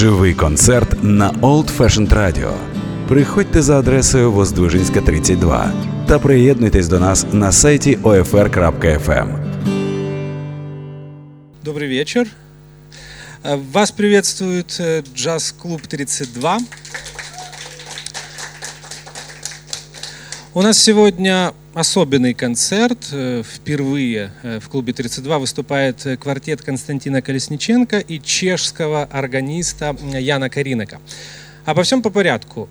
Живий концерт на Old Fashioned Radio. Приходьте за адресою Воздвижинська, 32 та приєднуйтесь до нас на сайті OFR.FM. Добрый вечер. Э, Вас приветствует э, джаз-клуб 32. У нас сегодня особенный концерт. Э, Впервые э, в клубе 32 выступает э, квартет Константина Колесниченко и чешского органиста Яна Каринека. Обо всем по порядку.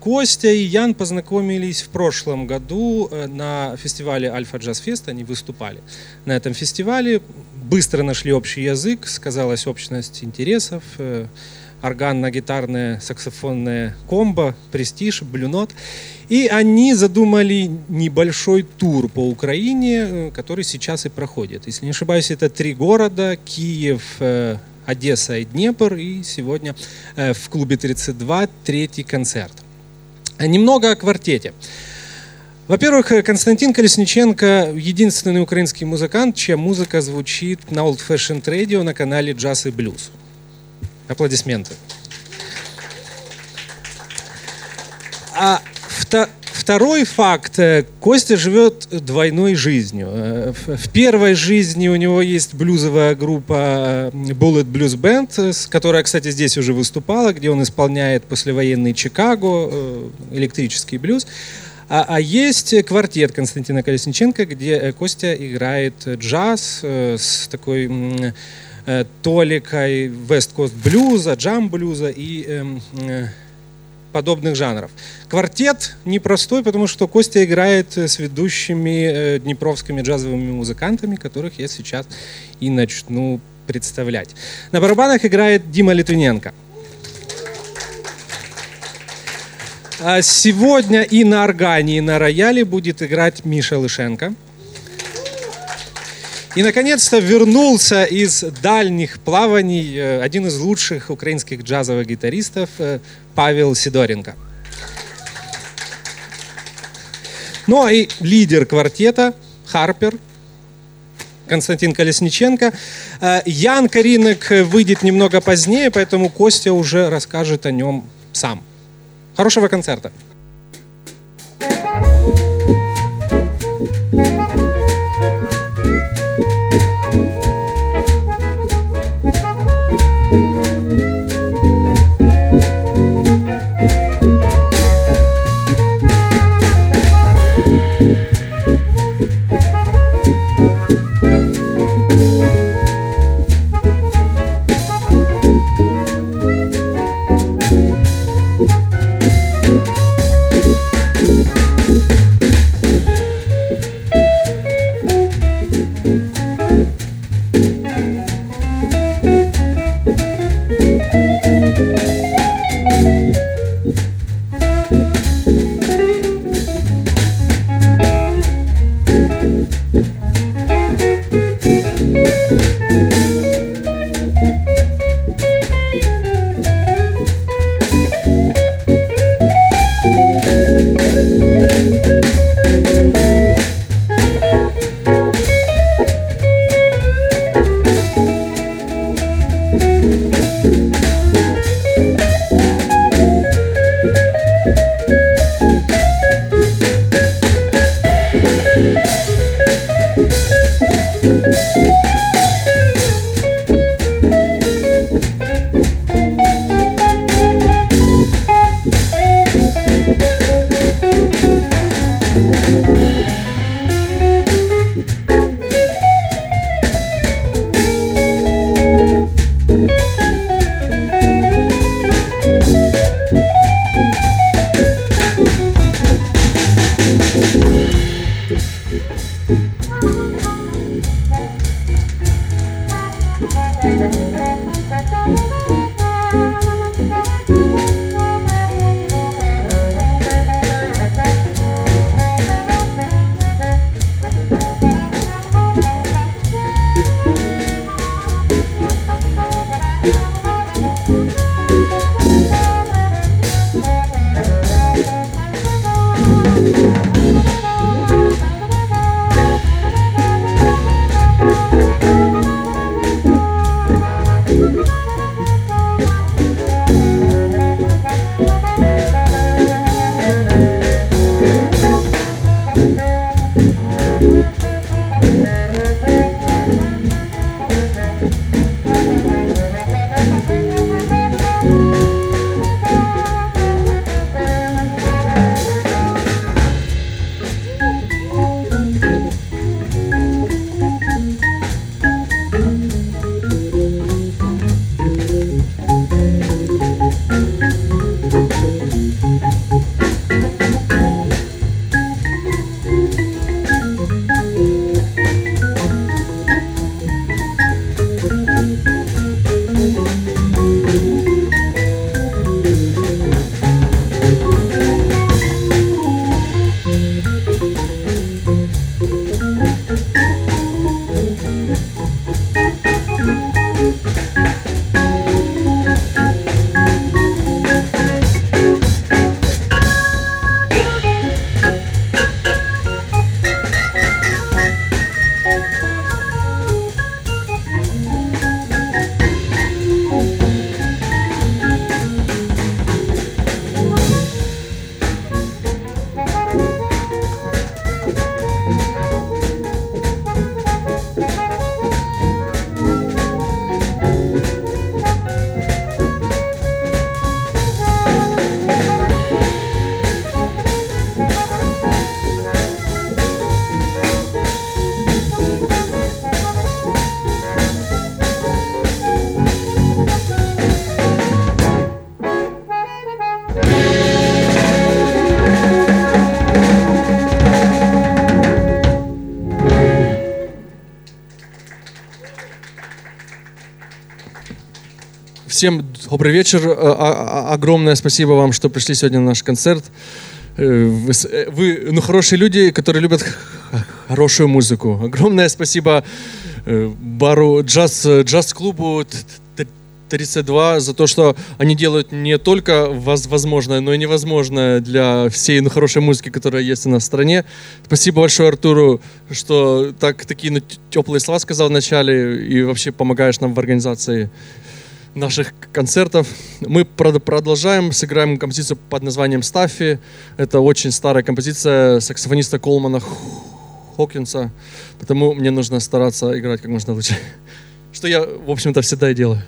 Костя и Ян познакомились в прошлом году на фестивале Альфа Джаз Фест. Они выступали на этом фестивале. Быстро нашли общий язык, сказалась общность интересов. Органно-гитарная саксофонная комбо, престиж, блюнот. И они задумали небольшой тур по Украине, э, который сейчас и проходит. Если не ошибаюсь, это три города, Киев, э, Одесса и Днепр. И сегодня э, в клубе 32 третий концерт. Немного о квартете. Во-первых, Константин Колесниченко – единственный украинский музыкант, чья музыка звучит на Old Fashioned Radio на канале «Джаз и блюз». Аплодисменты. А вто- второй факт. э, Костя живет двойной жизнью. Э, В первой жизни у него есть блюзовая группа э, Bullet Blues Band, которая, кстати, здесь уже выступала, где он исполняет послевоенный Чикаго, электрический блюз. А, а есть квартет Константина Колесниченко, где Костя играет джаз с такой толикой вест-кост блюза, джам-блюза и эм, э, подобных жанров. Квартет непростой, потому что Костя играет э, с ведущими э, днепровскими джазовыми музыкантами, которых я сейчас и начну представлять. На барабанах играет Дима Литвиненко. А Сегодня и на органе, и на рояле будет играть Миша Лышенко. И, наконец-то, вернулся из дальних плаваний э, один из лучших украинских джазовых гитаристов э, Павел Сидоренко. Ну а и лидер квартета Харпер Константин Колесниченко. Э, Ян Каринок выйдет немного позднее, поэтому Костя уже расскажет о нем сам. Хорошего концерта. Всем добрый вечер. Э, а, а, огромное спасибо вам, что пришли сегодня на наш концерт. Э, вы, э, вы ну, хорошие люди, которые любят хорошую музыку. Огромное спасибо бару джаз, джаз-клубу 32 за то, что они делают не только возможное, но и невозможное для всей ну, хорошей музыки, которая есть у нас в стране. Спасибо большое Артуру, что так, такие ну, теплые слова сказал вначале и вообще помогаешь нам в организации наших концертов. Мы продолжаем, сыграем композицию под названием «Стаффи». Это очень старая композиция саксофониста Колмана Хокинса, потому мне нужно стараться играть как можно лучше. Что я, в общем-то, всегда и делаю.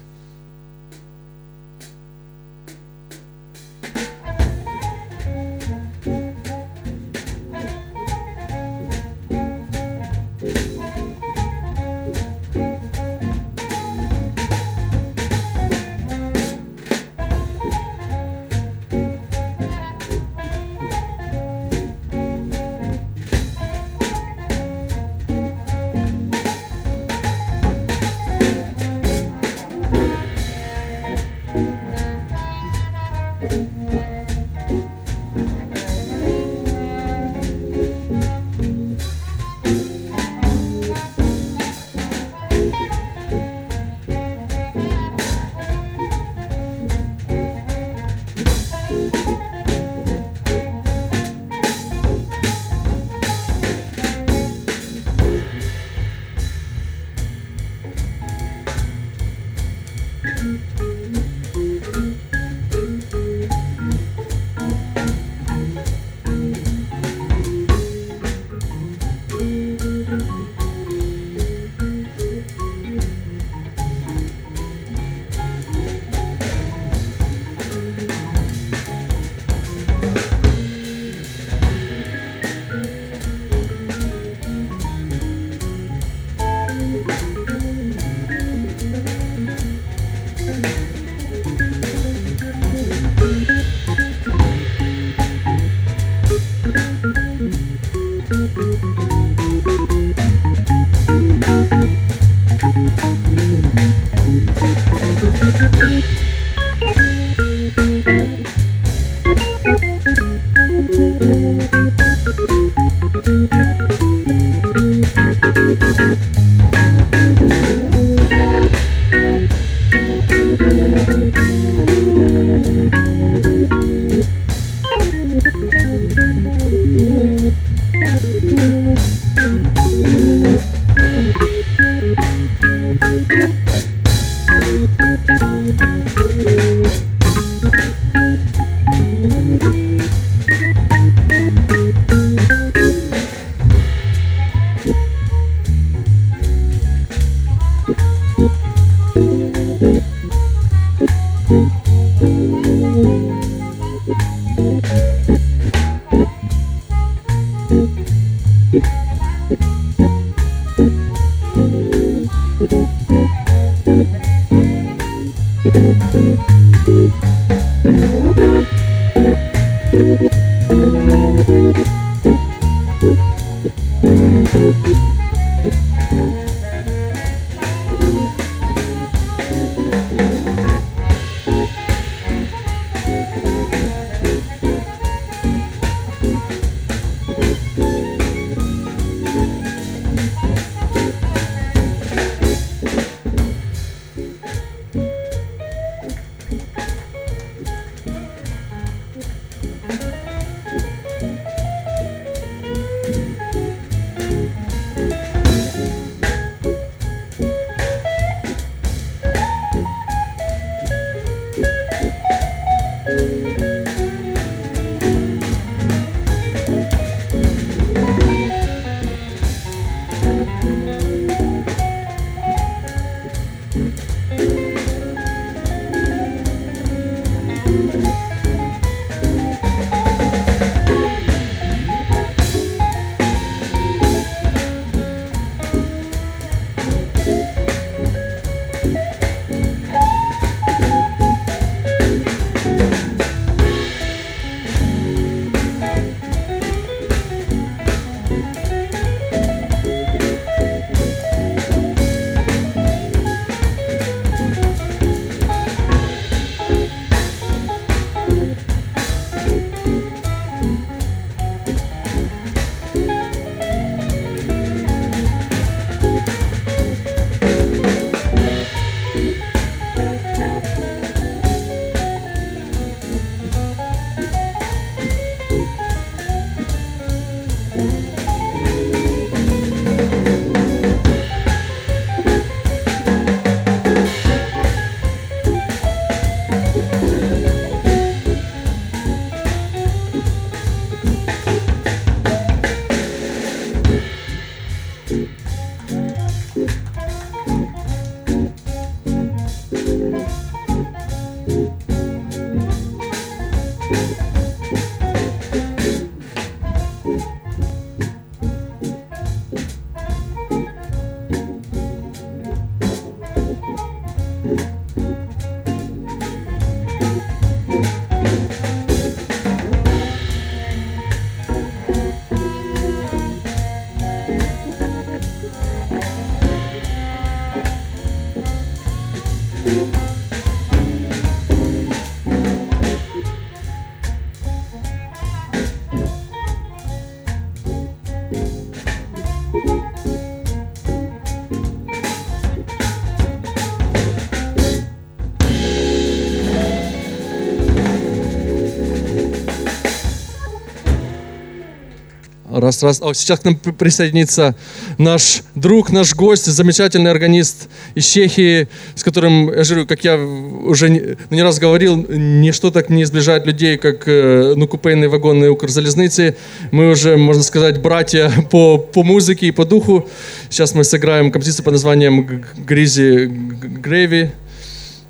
Раз, раз. О, сейчас к нам присоединится наш друг, наш гость, замечательный органист из Чехии, с которым, я говорю, как я уже не, ну, не раз говорил, ничто так не сближает людей, как э, ну, купейные вагоны Укрзалезницы. Мы уже, можно сказать, братья по, по музыке и по духу. Сейчас мы сыграем композицию под названием «Гризи Грейви».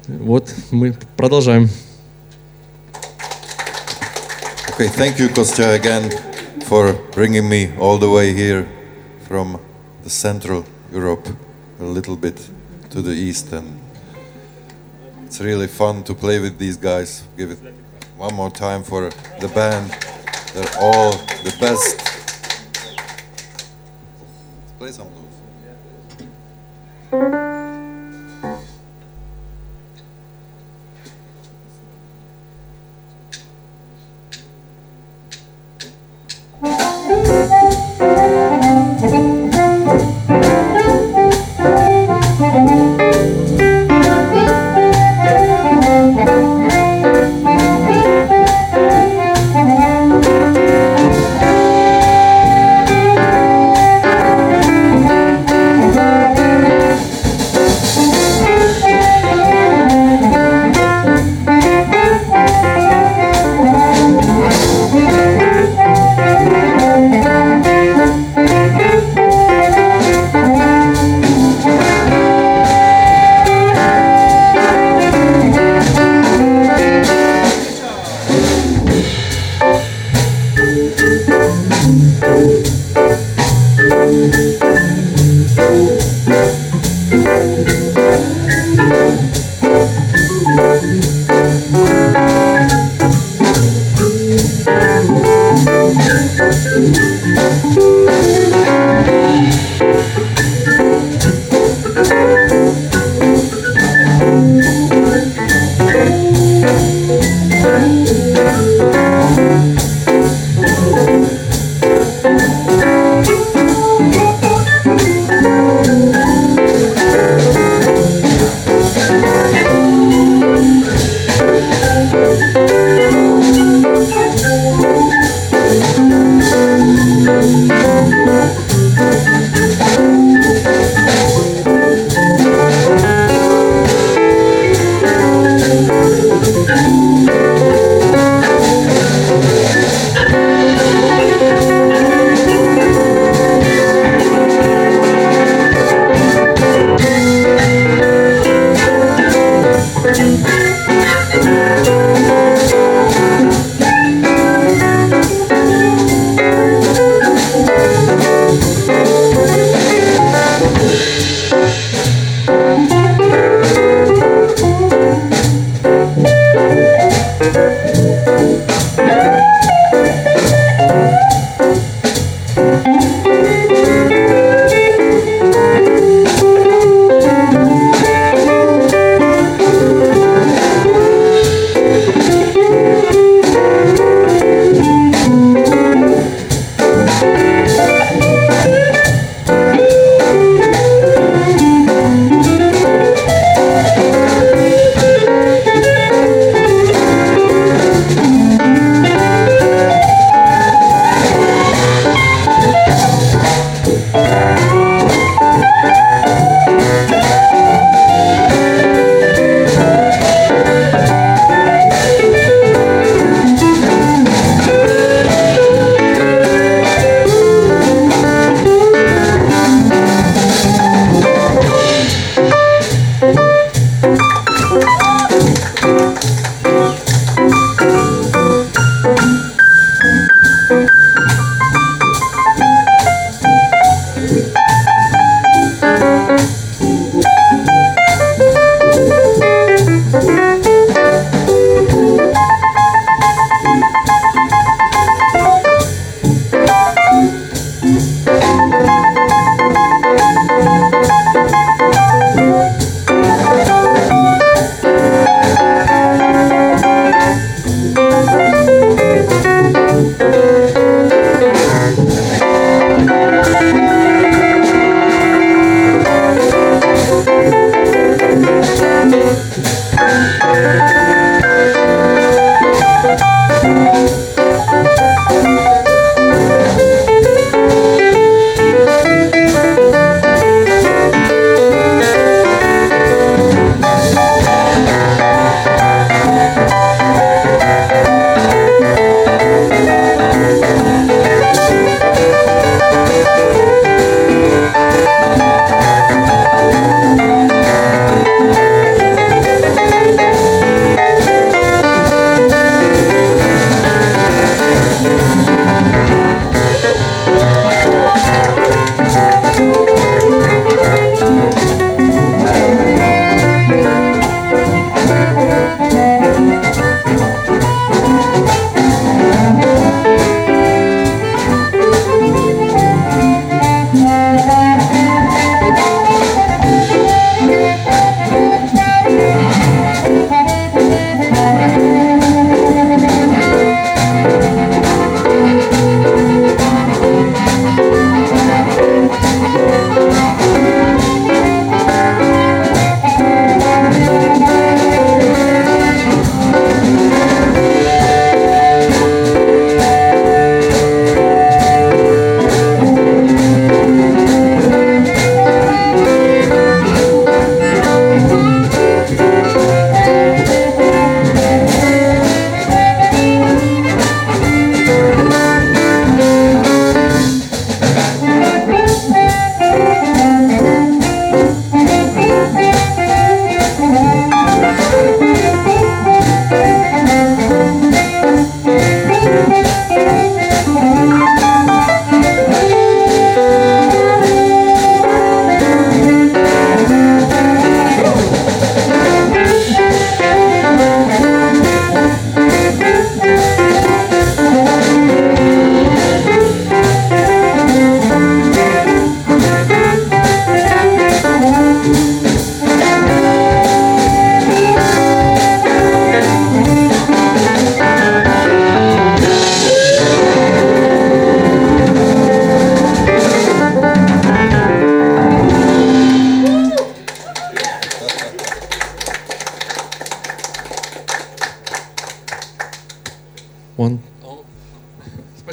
Вот, мы продолжаем. Okay, thank you, Kostya, again. For bringing me all the way here from the Central Europe, a little bit to the east. And it's really fun to play with these guys. Give it one more time for the band. They're all the best. Let's play some blues.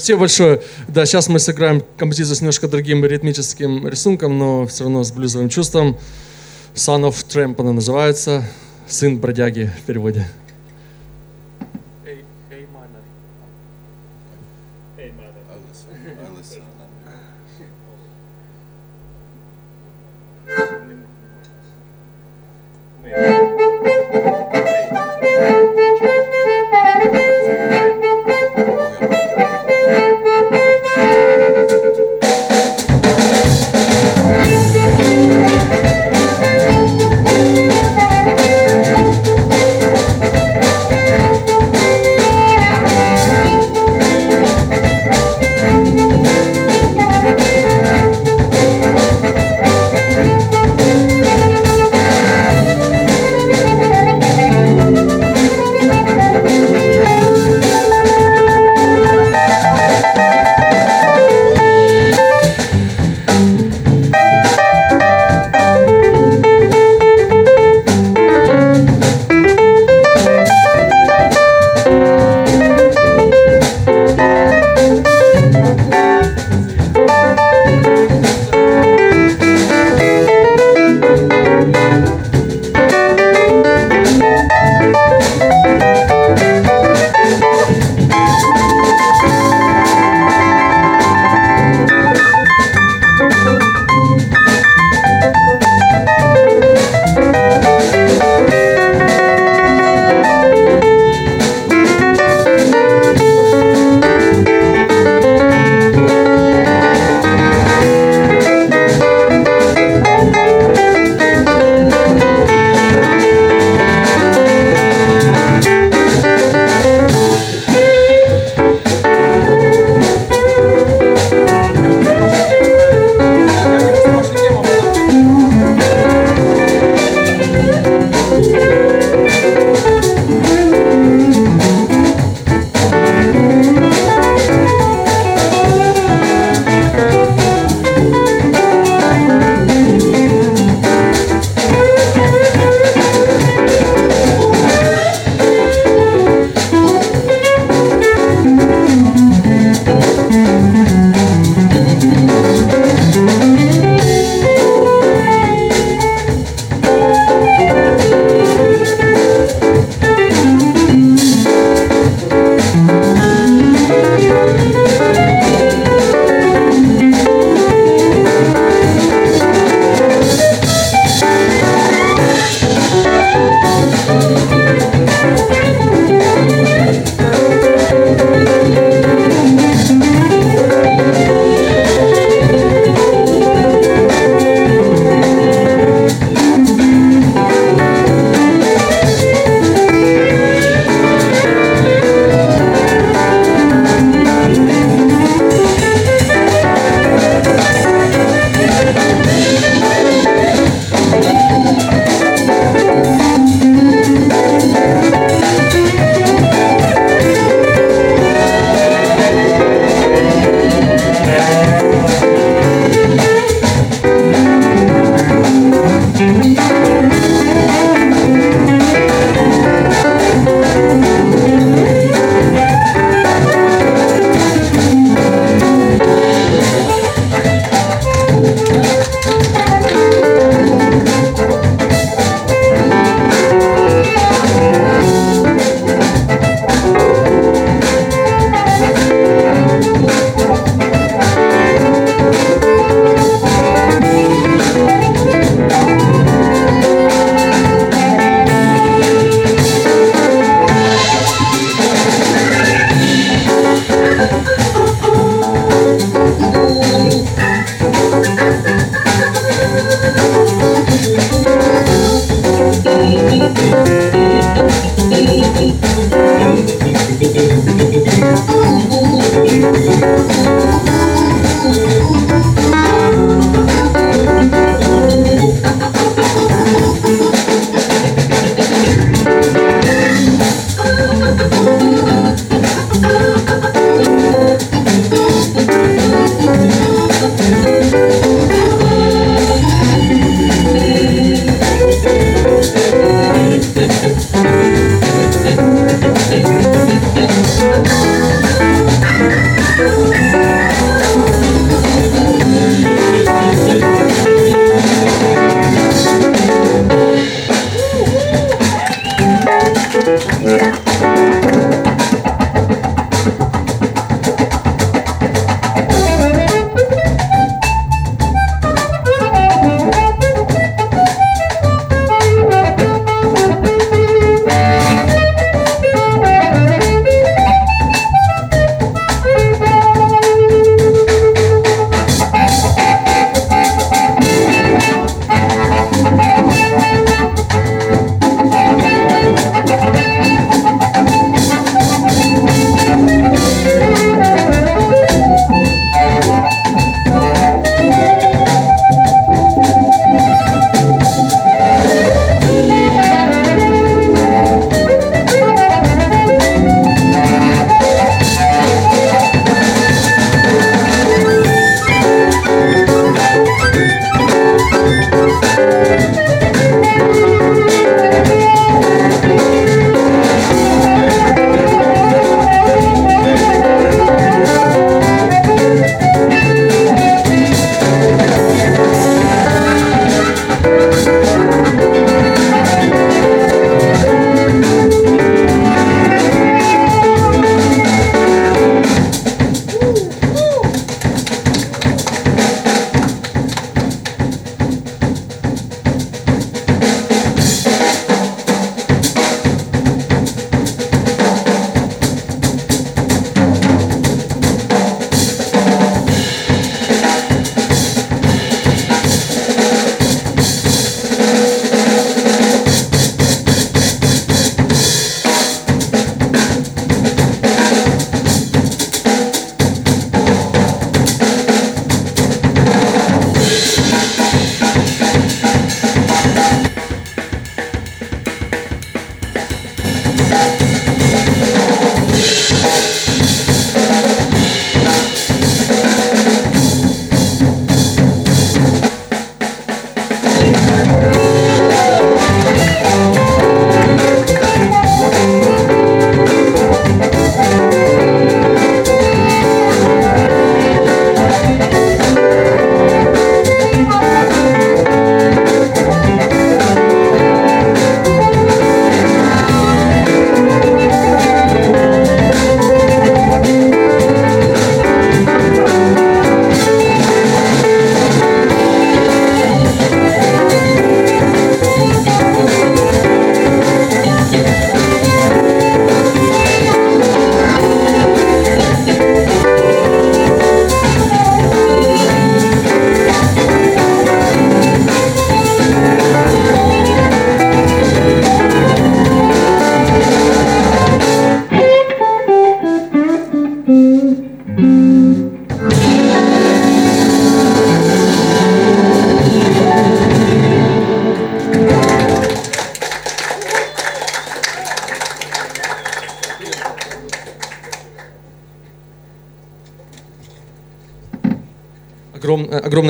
Спасибо большое. Да, сейчас мы сыграем композицию с немножко другим ритмическим рисунком, но все равно с блюзовым чувством. Son of Tramp она называется. Сын бродяги в переводе.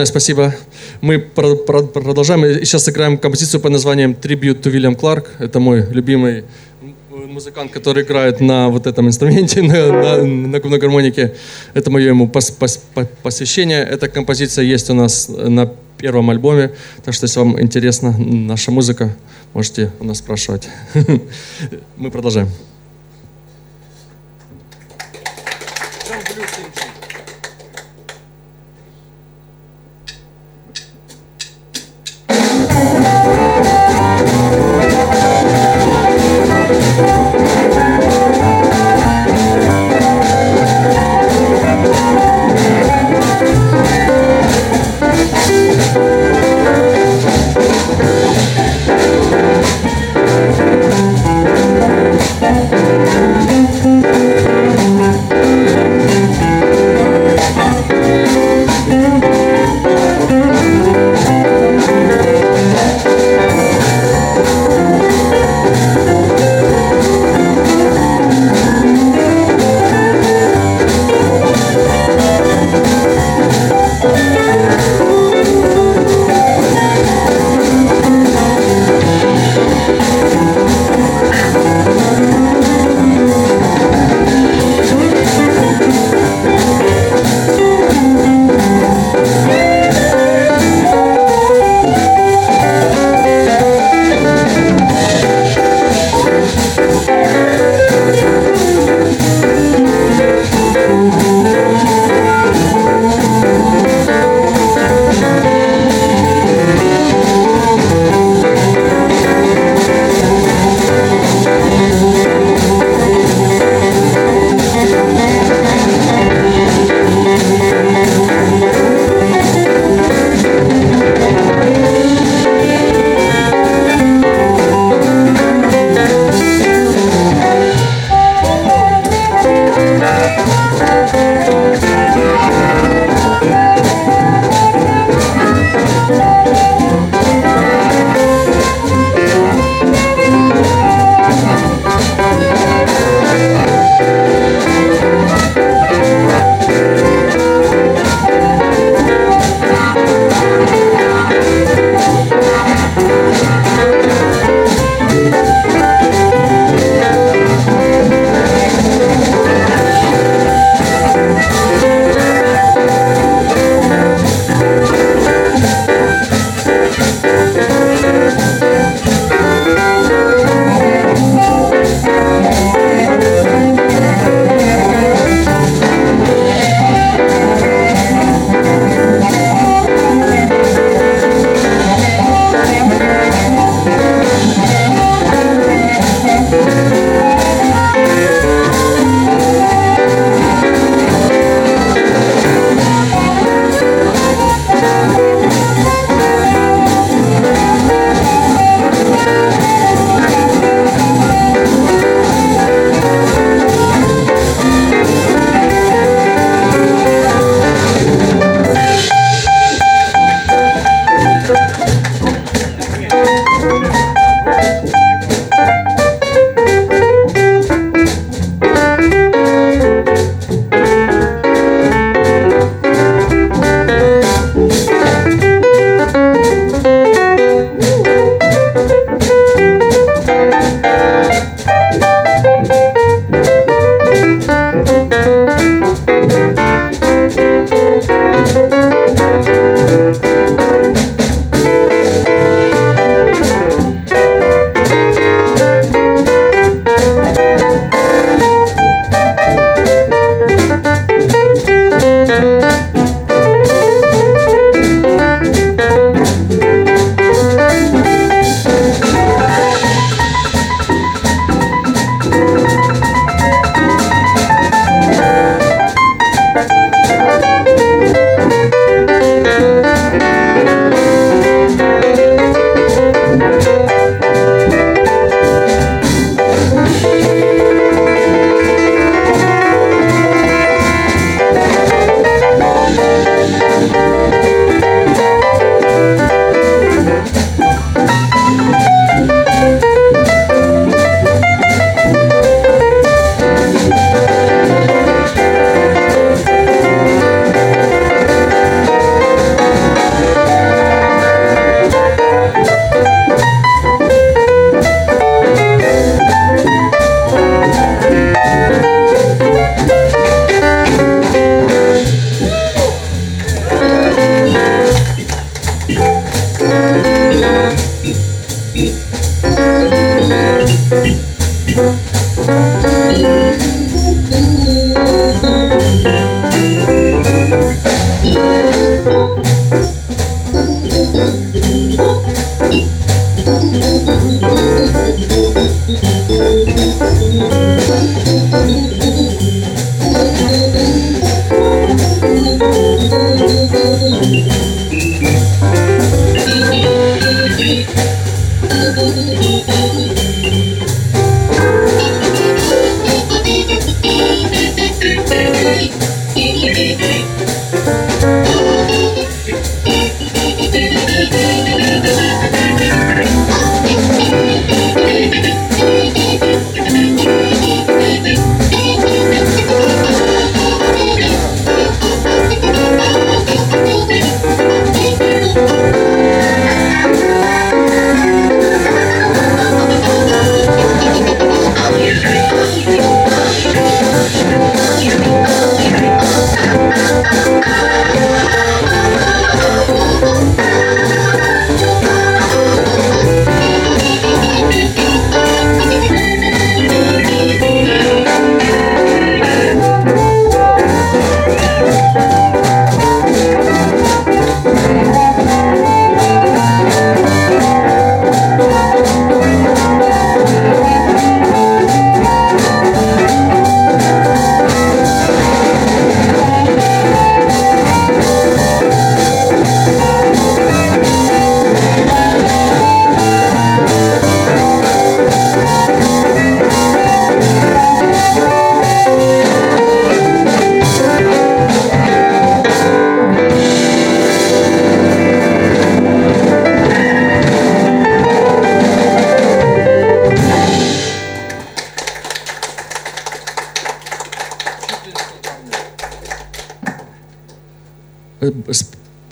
Спасибо. Мы про- про- продолжаем. И сейчас сыграем композицию под названием «Tribute to William Clark». Это мой любимый музыкант, который играет на вот этом инструменте, на, на, на губной гармонике. Это мое ему пос- пос- по- посвящение. Эта композиция есть у нас на первом альбоме. Так что, если вам интересна наша музыка, можете у нас спрашивать. Мы продолжаем.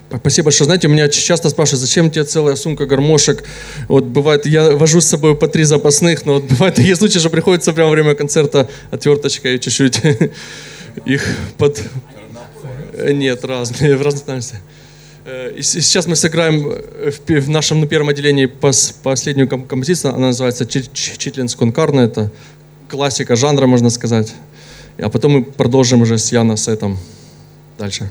Спасибо, что знаете, меня часто спрашивают, зачем тебе целая сумка гармошек. Вот бывает, я вожу с собой по три запасных, но вот бывает такие случаи, что приходится прямо во время концерта отверточкой чуть-чуть их под... Нет, разные, в разных тональностях. И сейчас мы сыграем в, нашем на первом отделении пос, последнюю композицию, она называется «Читлинс Конкарна», это классика жанра, можно сказать. А потом мы продолжим уже с Яна этим дальше.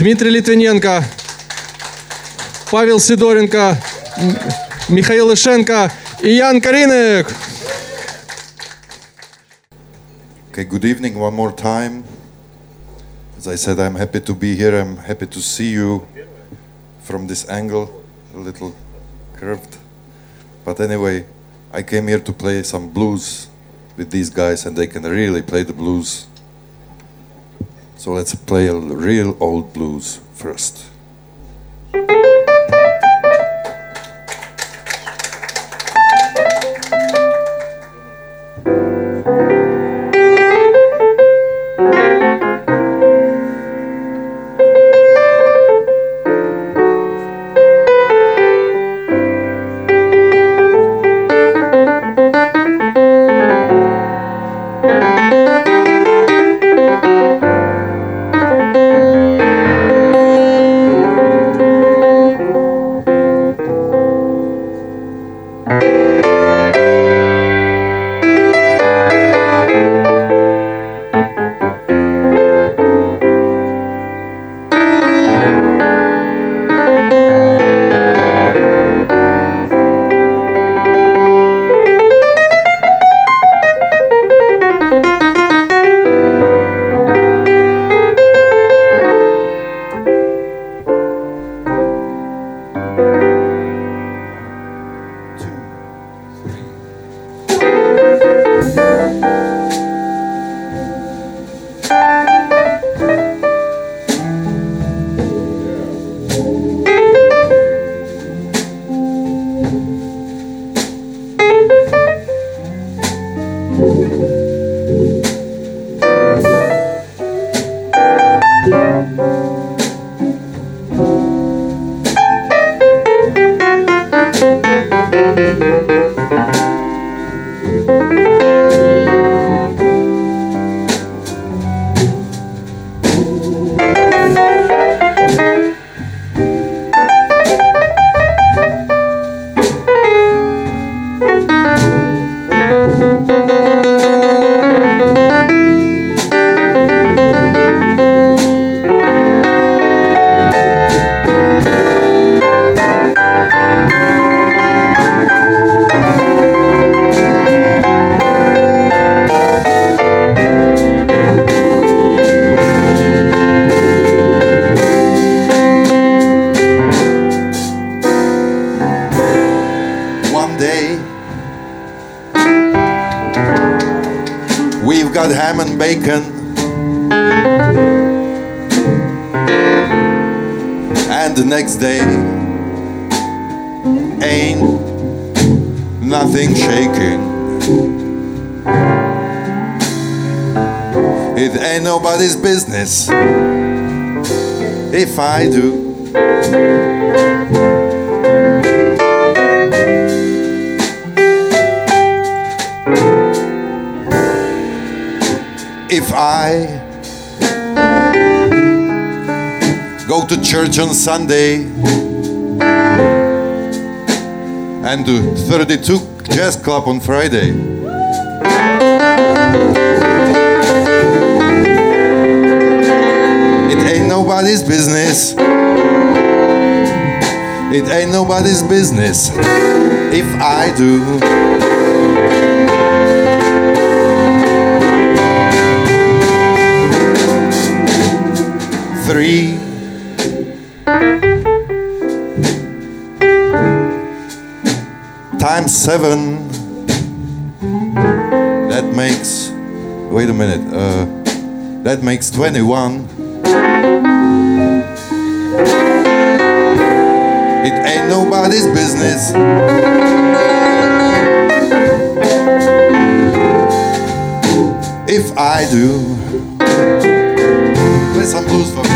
Дмитрий Литвиненко, Павел Сидоренко, Михаил Лышенко и Ян Коринек. Okay, good evening one more time. As I said, I'm happy to be here. I'm happy to see you from this angle, a little curved. But anyway, I came here to play some blues with these guys, and they can really play the blues. So let's play a real old blues first. Sunday and do 32 jazz club on Friday. It ain't nobody's business. It ain't nobody's business if I do. three. Seven. That makes. Wait a minute. Uh, that makes 21. It ain't nobody's business. If I do. Play some blues for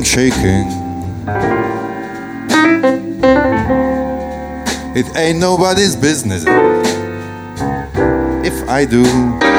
nothing shaking. It ain't nobody's business if I do.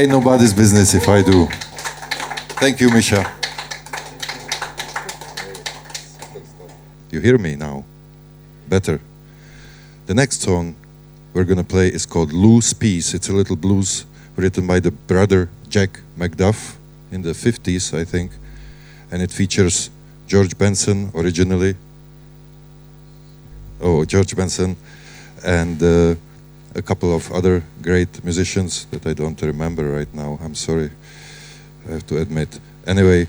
Ain't nobody's business if I do. Thank you, Misha. You hear me now? Better. The next song we're gonna play is called Loose Piece. It's a little blues written by the brother Jack McDuff in the 50s, I think. And it features George Benson originally. Oh, George Benson and uh, a couple of other great musicians that I don't remember right now. I'm sorry, I have to admit. Anyway,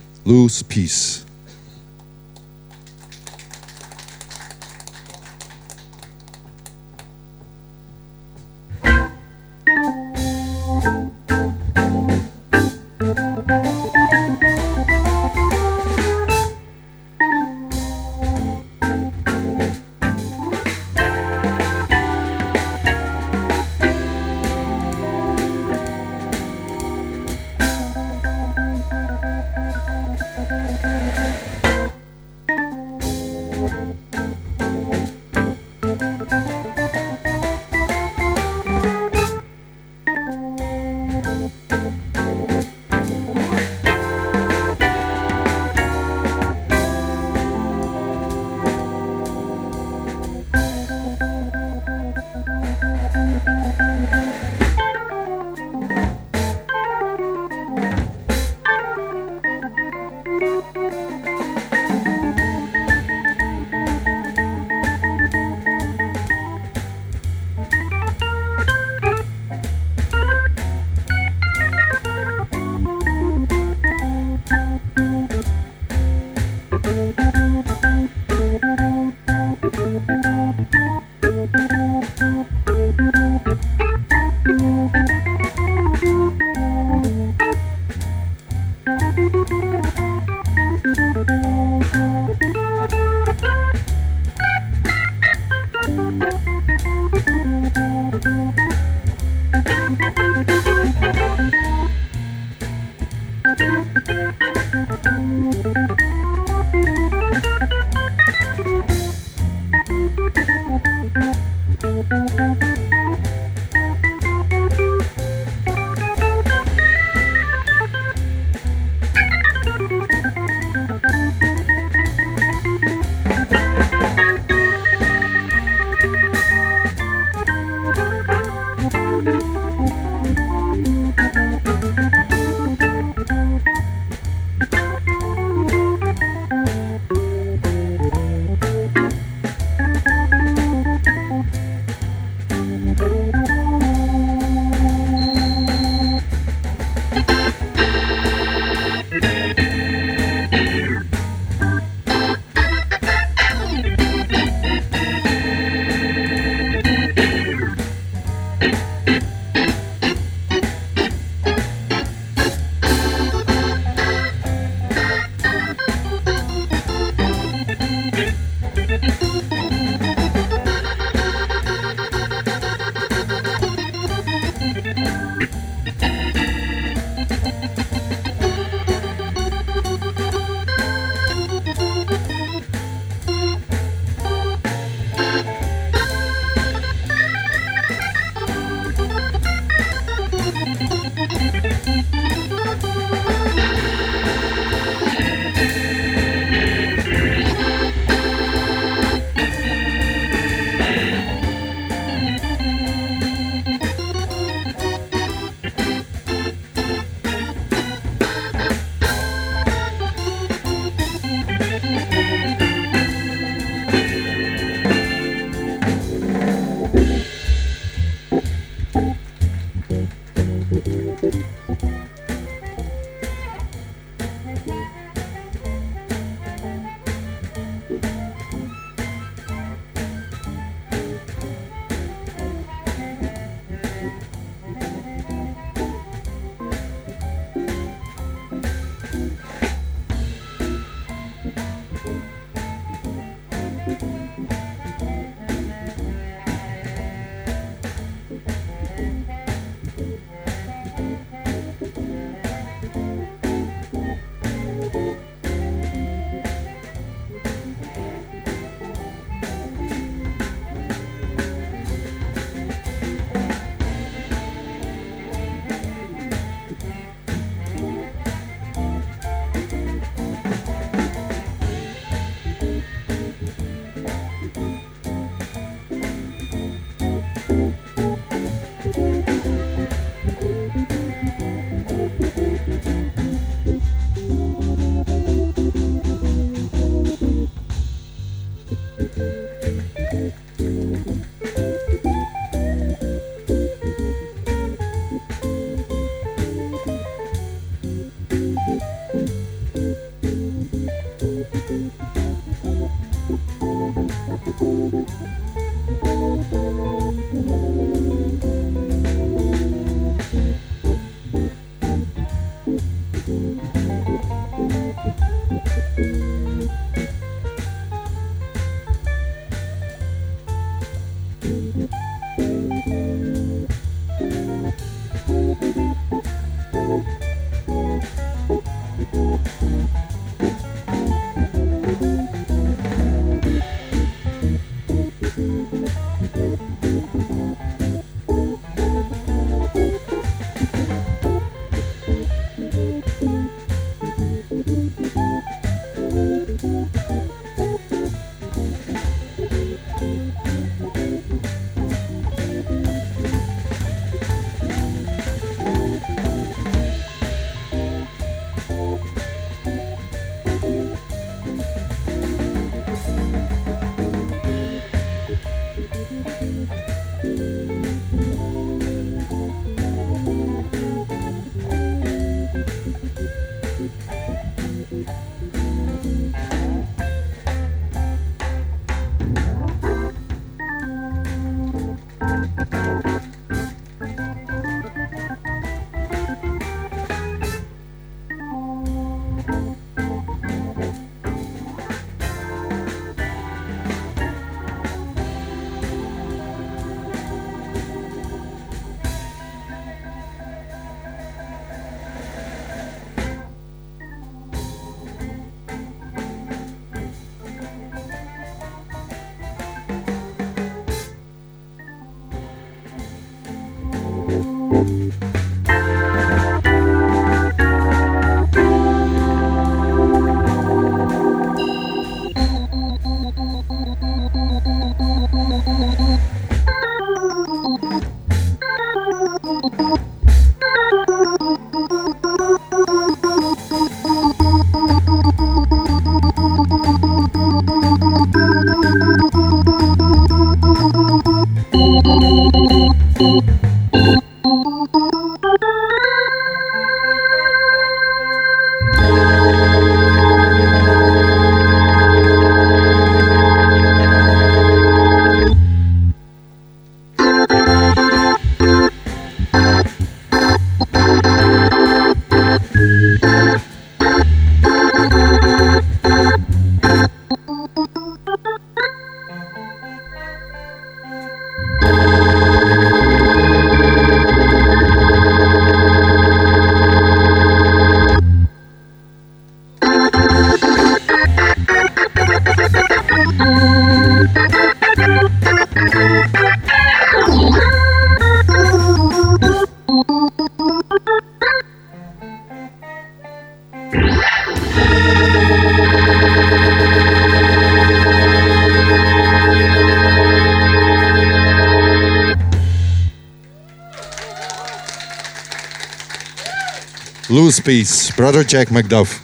Piece, Brother Jack McDuff.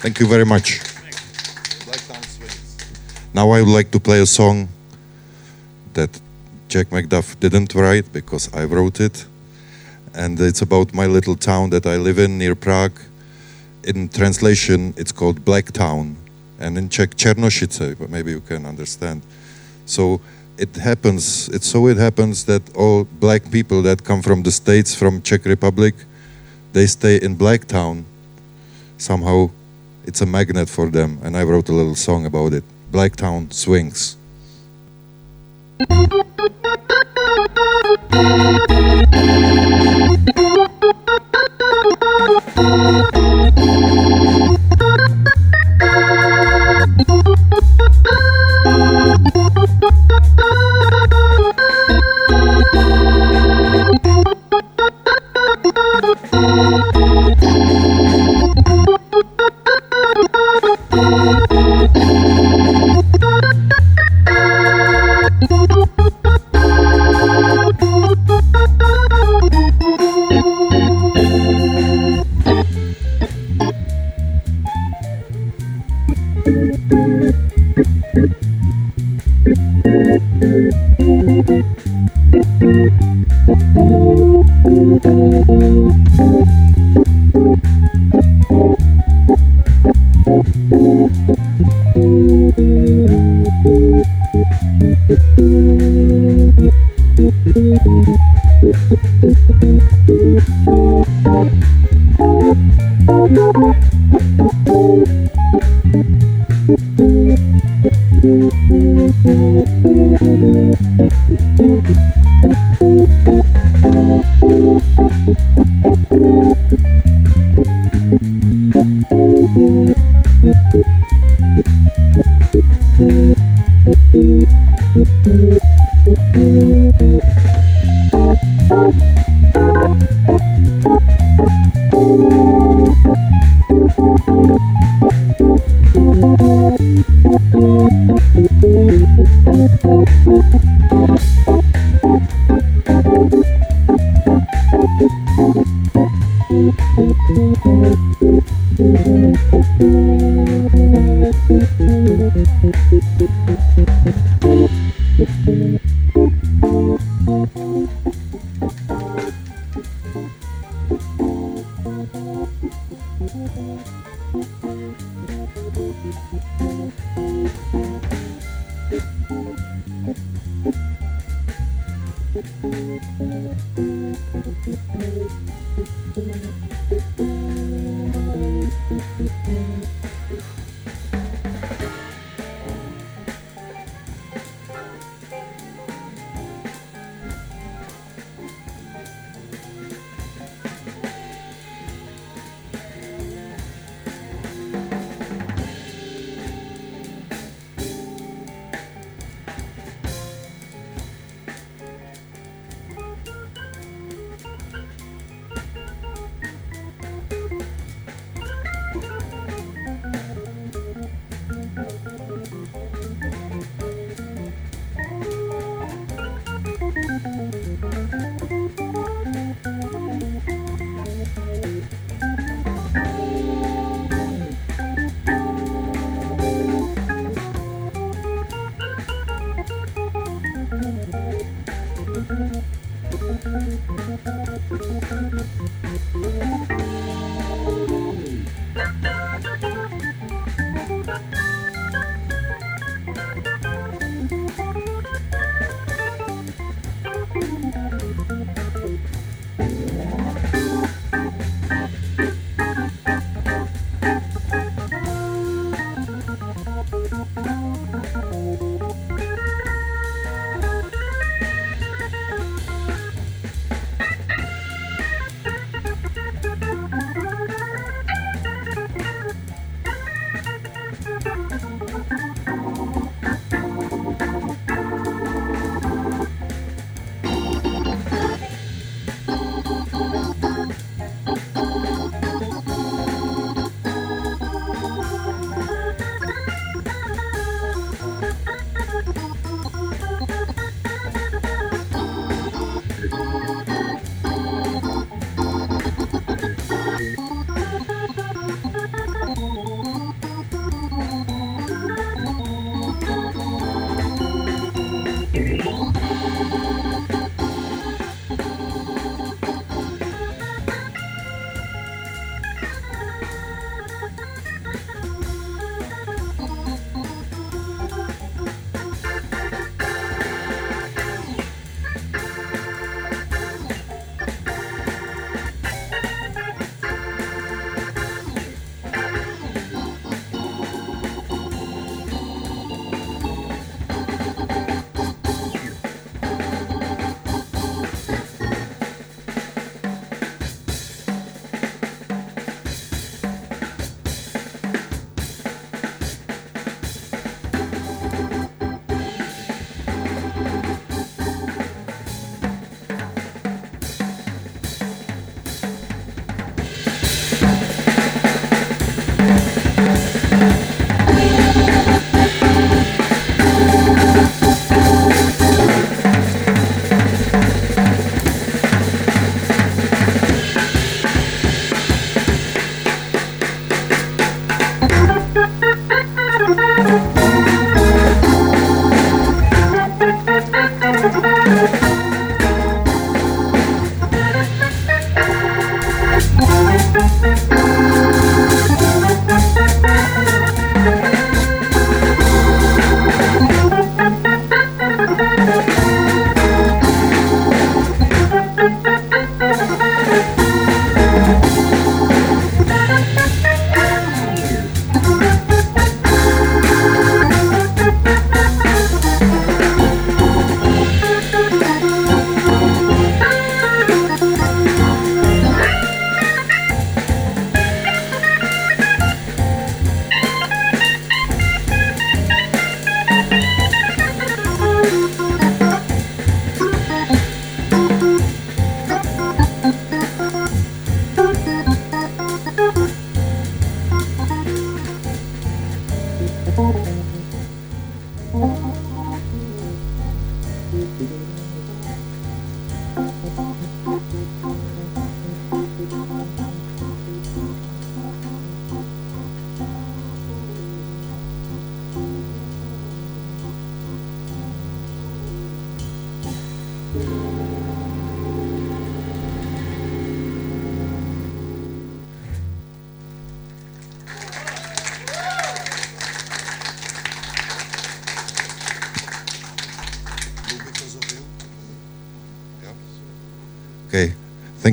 Thank you very much. Now I would like to play a song that Jack McDuff didn't write because I wrote it. And it's about my little town that I live in near Prague. In translation, it's called Black Town. And in Czech, Černošice, but maybe you can understand. So it happens, so it happens that all black people that come from the States, from Czech Republic, they stay in Blacktown. Somehow it's a magnet for them, and I wrote a little song about it Blacktown Swings.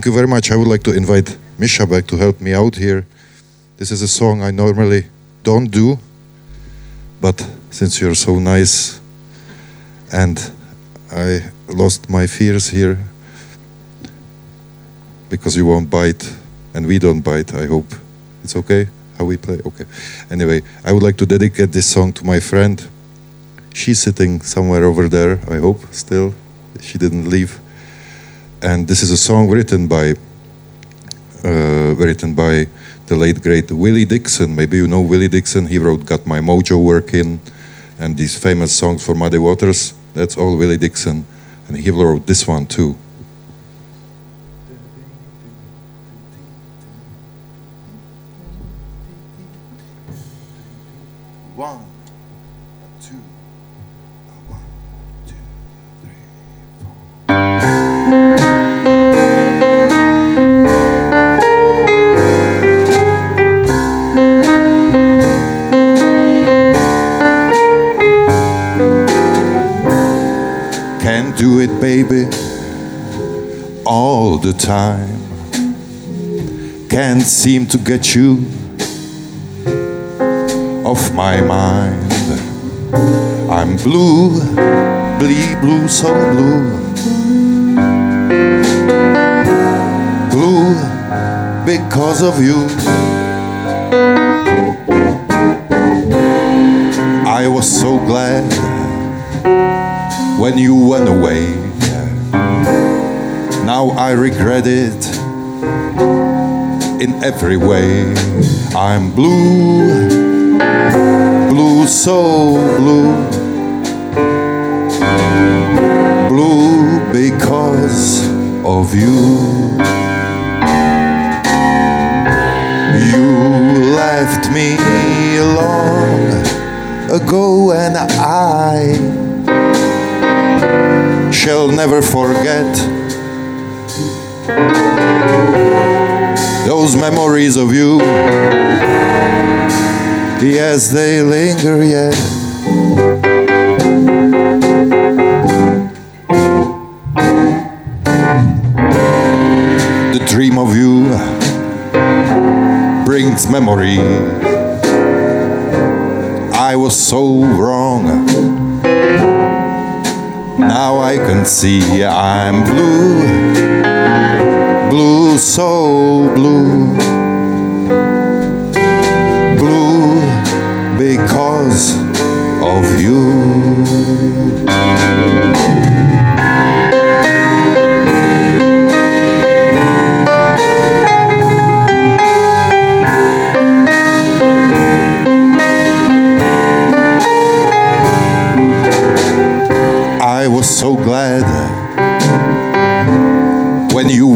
Thank you very much. I would like to invite Misha back to help me out here. This is a song I normally don't do, but since you're so nice and I lost my fears here because you won't bite and we don't bite, I hope. It's okay how we play? Okay. Anyway, I would like to dedicate this song to my friend. She's sitting somewhere over there, I hope, still. She didn't leave and this is a song written by uh, written by the late great Willie Dixon. Maybe you know Willie Dixon. He wrote "Got My Mojo Working" and these famous songs for Muddy Waters. That's all Willie Dixon, and he wrote this one too. Seem to get you off my mind. I'm blue, blee blue, so blue. Blue because of you. I was so glad when you went away. Now I regret it in every way. I'm blue, blue, so blue. Blue because of you. You left me long ago, and I shall never forget those memories of you. Yes, they linger yet. The dream of you brings memory. I was so wrong. Now I can see I'm blue, blue, so blue, blue because of you.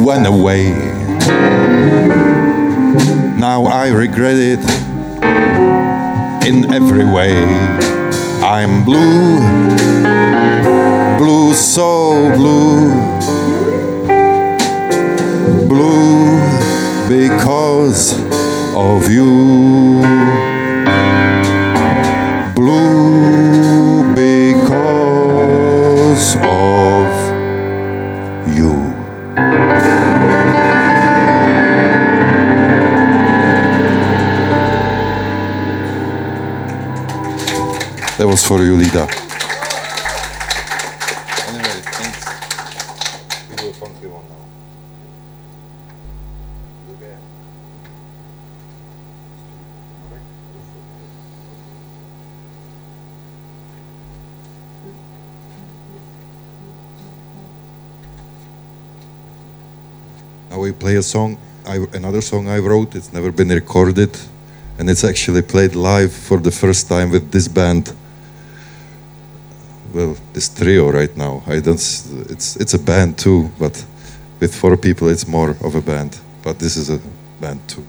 Went away. Now I regret it in every way. I'm blue, blue, so blue, blue because of you. Blue applaus voor Julida. we play a song, I, another song I wrote. It's never been recorded, and it's actually played live for the first time with this band. Well, this trio right now. I don't. It's it's a band too, but with four people, it's more of a band. But this is a band too.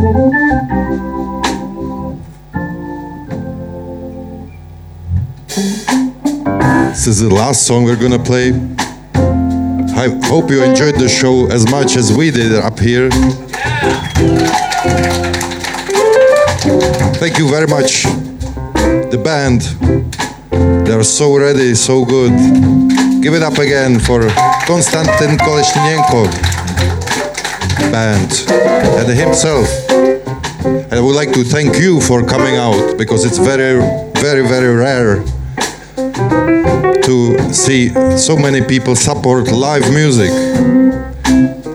This is the last song we're gonna play. I hope you enjoyed the show as much as we did up here. Thank you very much. The band, they are so ready, so good. Give it up again for Konstantin Kolesnichenko band and himself. And I would like to thank you for coming out because it's very, very, very rare to see so many people support live music.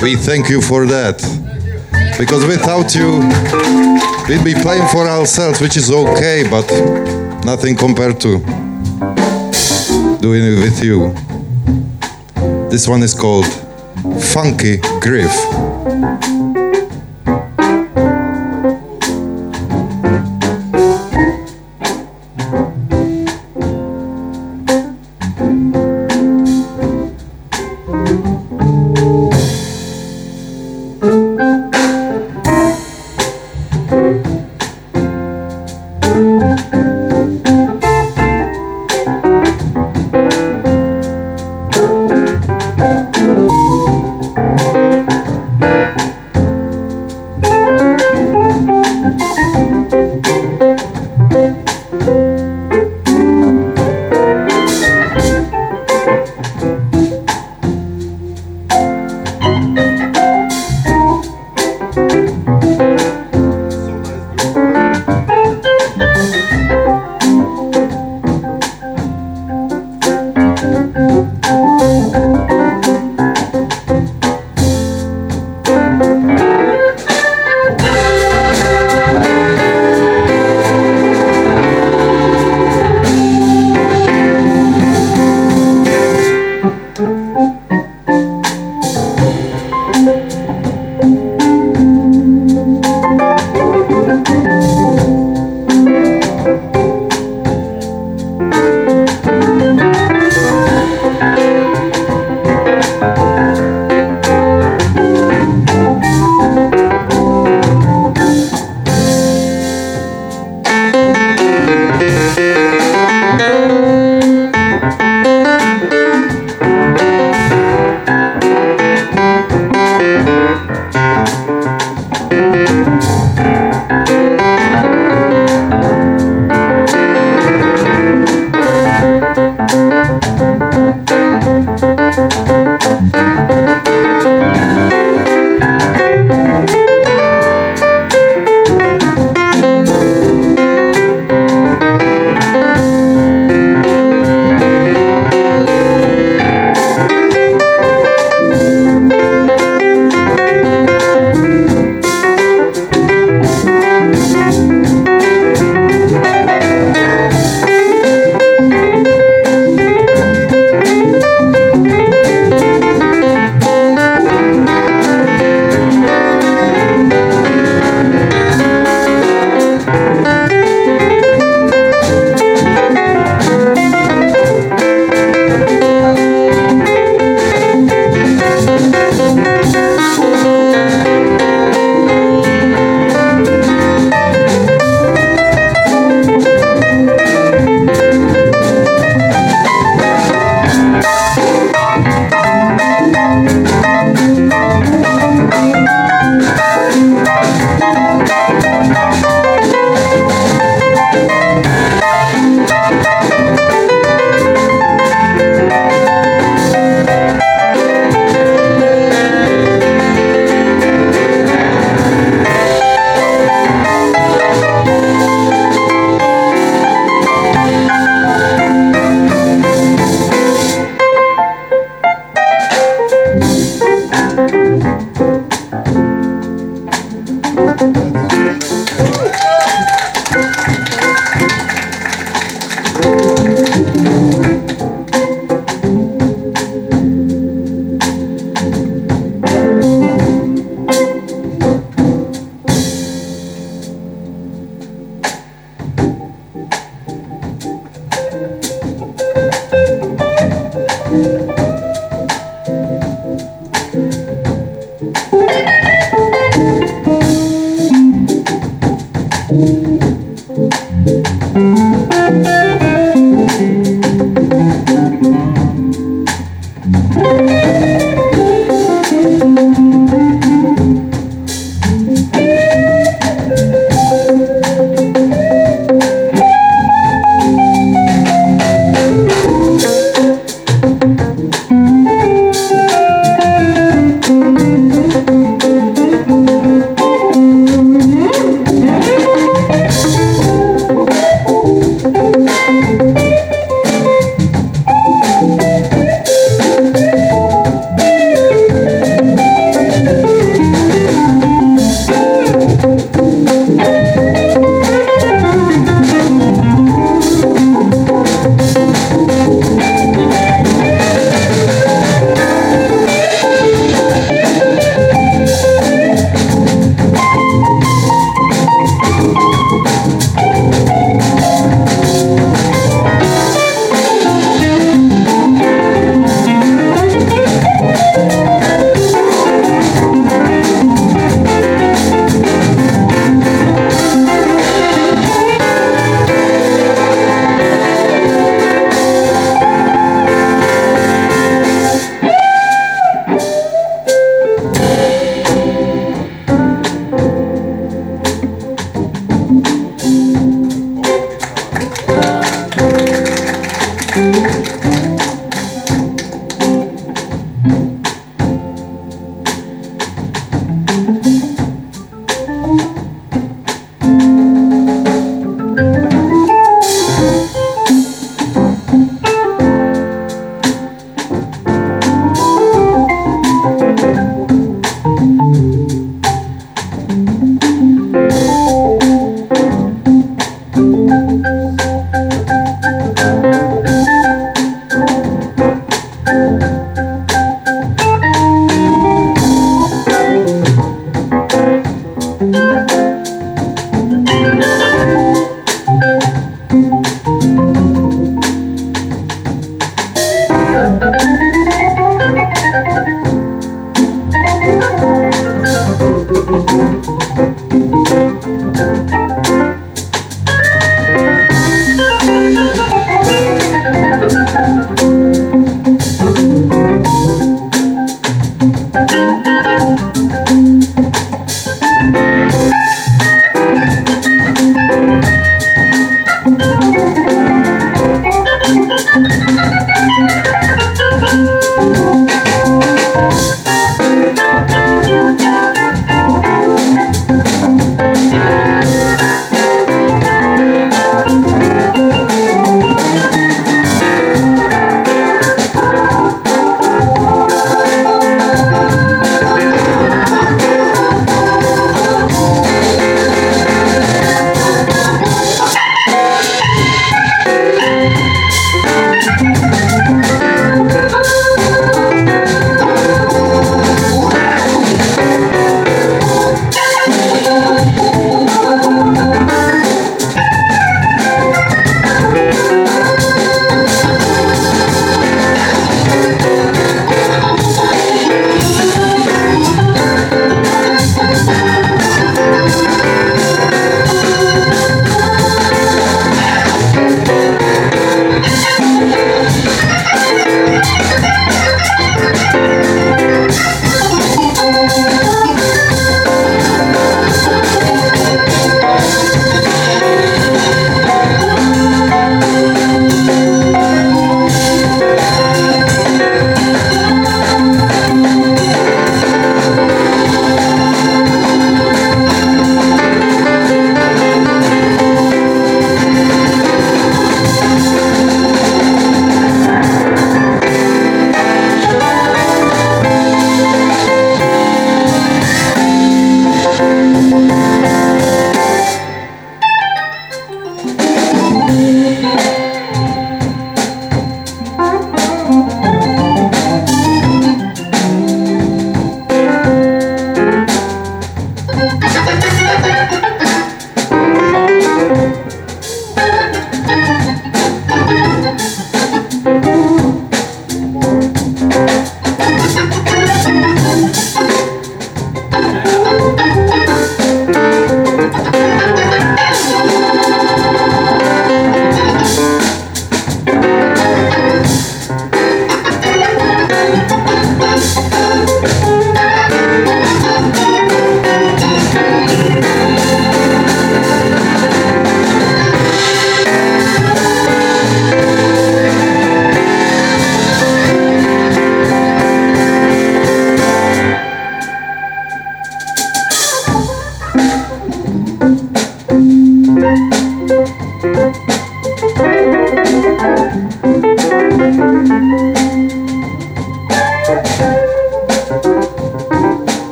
We thank you for that. Because without you, we'd be playing for ourselves, which is okay, but nothing compared to doing it with you. This one is called Funky Griff.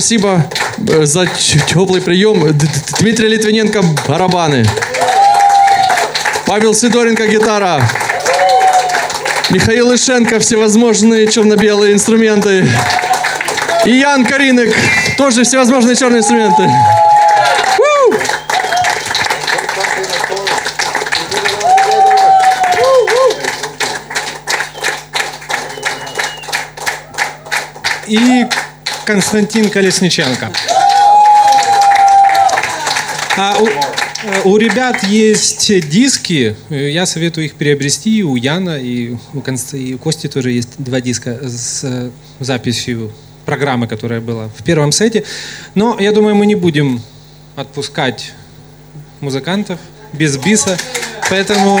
Спасибо э, за теплый прием. Дмитрий Литвиненко барабаны. Павел Сидоренко гитара. Михаил Ишенко всевозможные черно-белые инструменты. И Ян Каринек тоже всевозможные черные инструменты. И Константин Колесниченко. А, у- У ребят есть диски, я советую их приобрести. У Яна и у, Конст... и у Кости тоже есть два диска с записью программы, которая была в первом сете. Но я думаю, мы не будем отпускать музыкантов без биса, поэтому...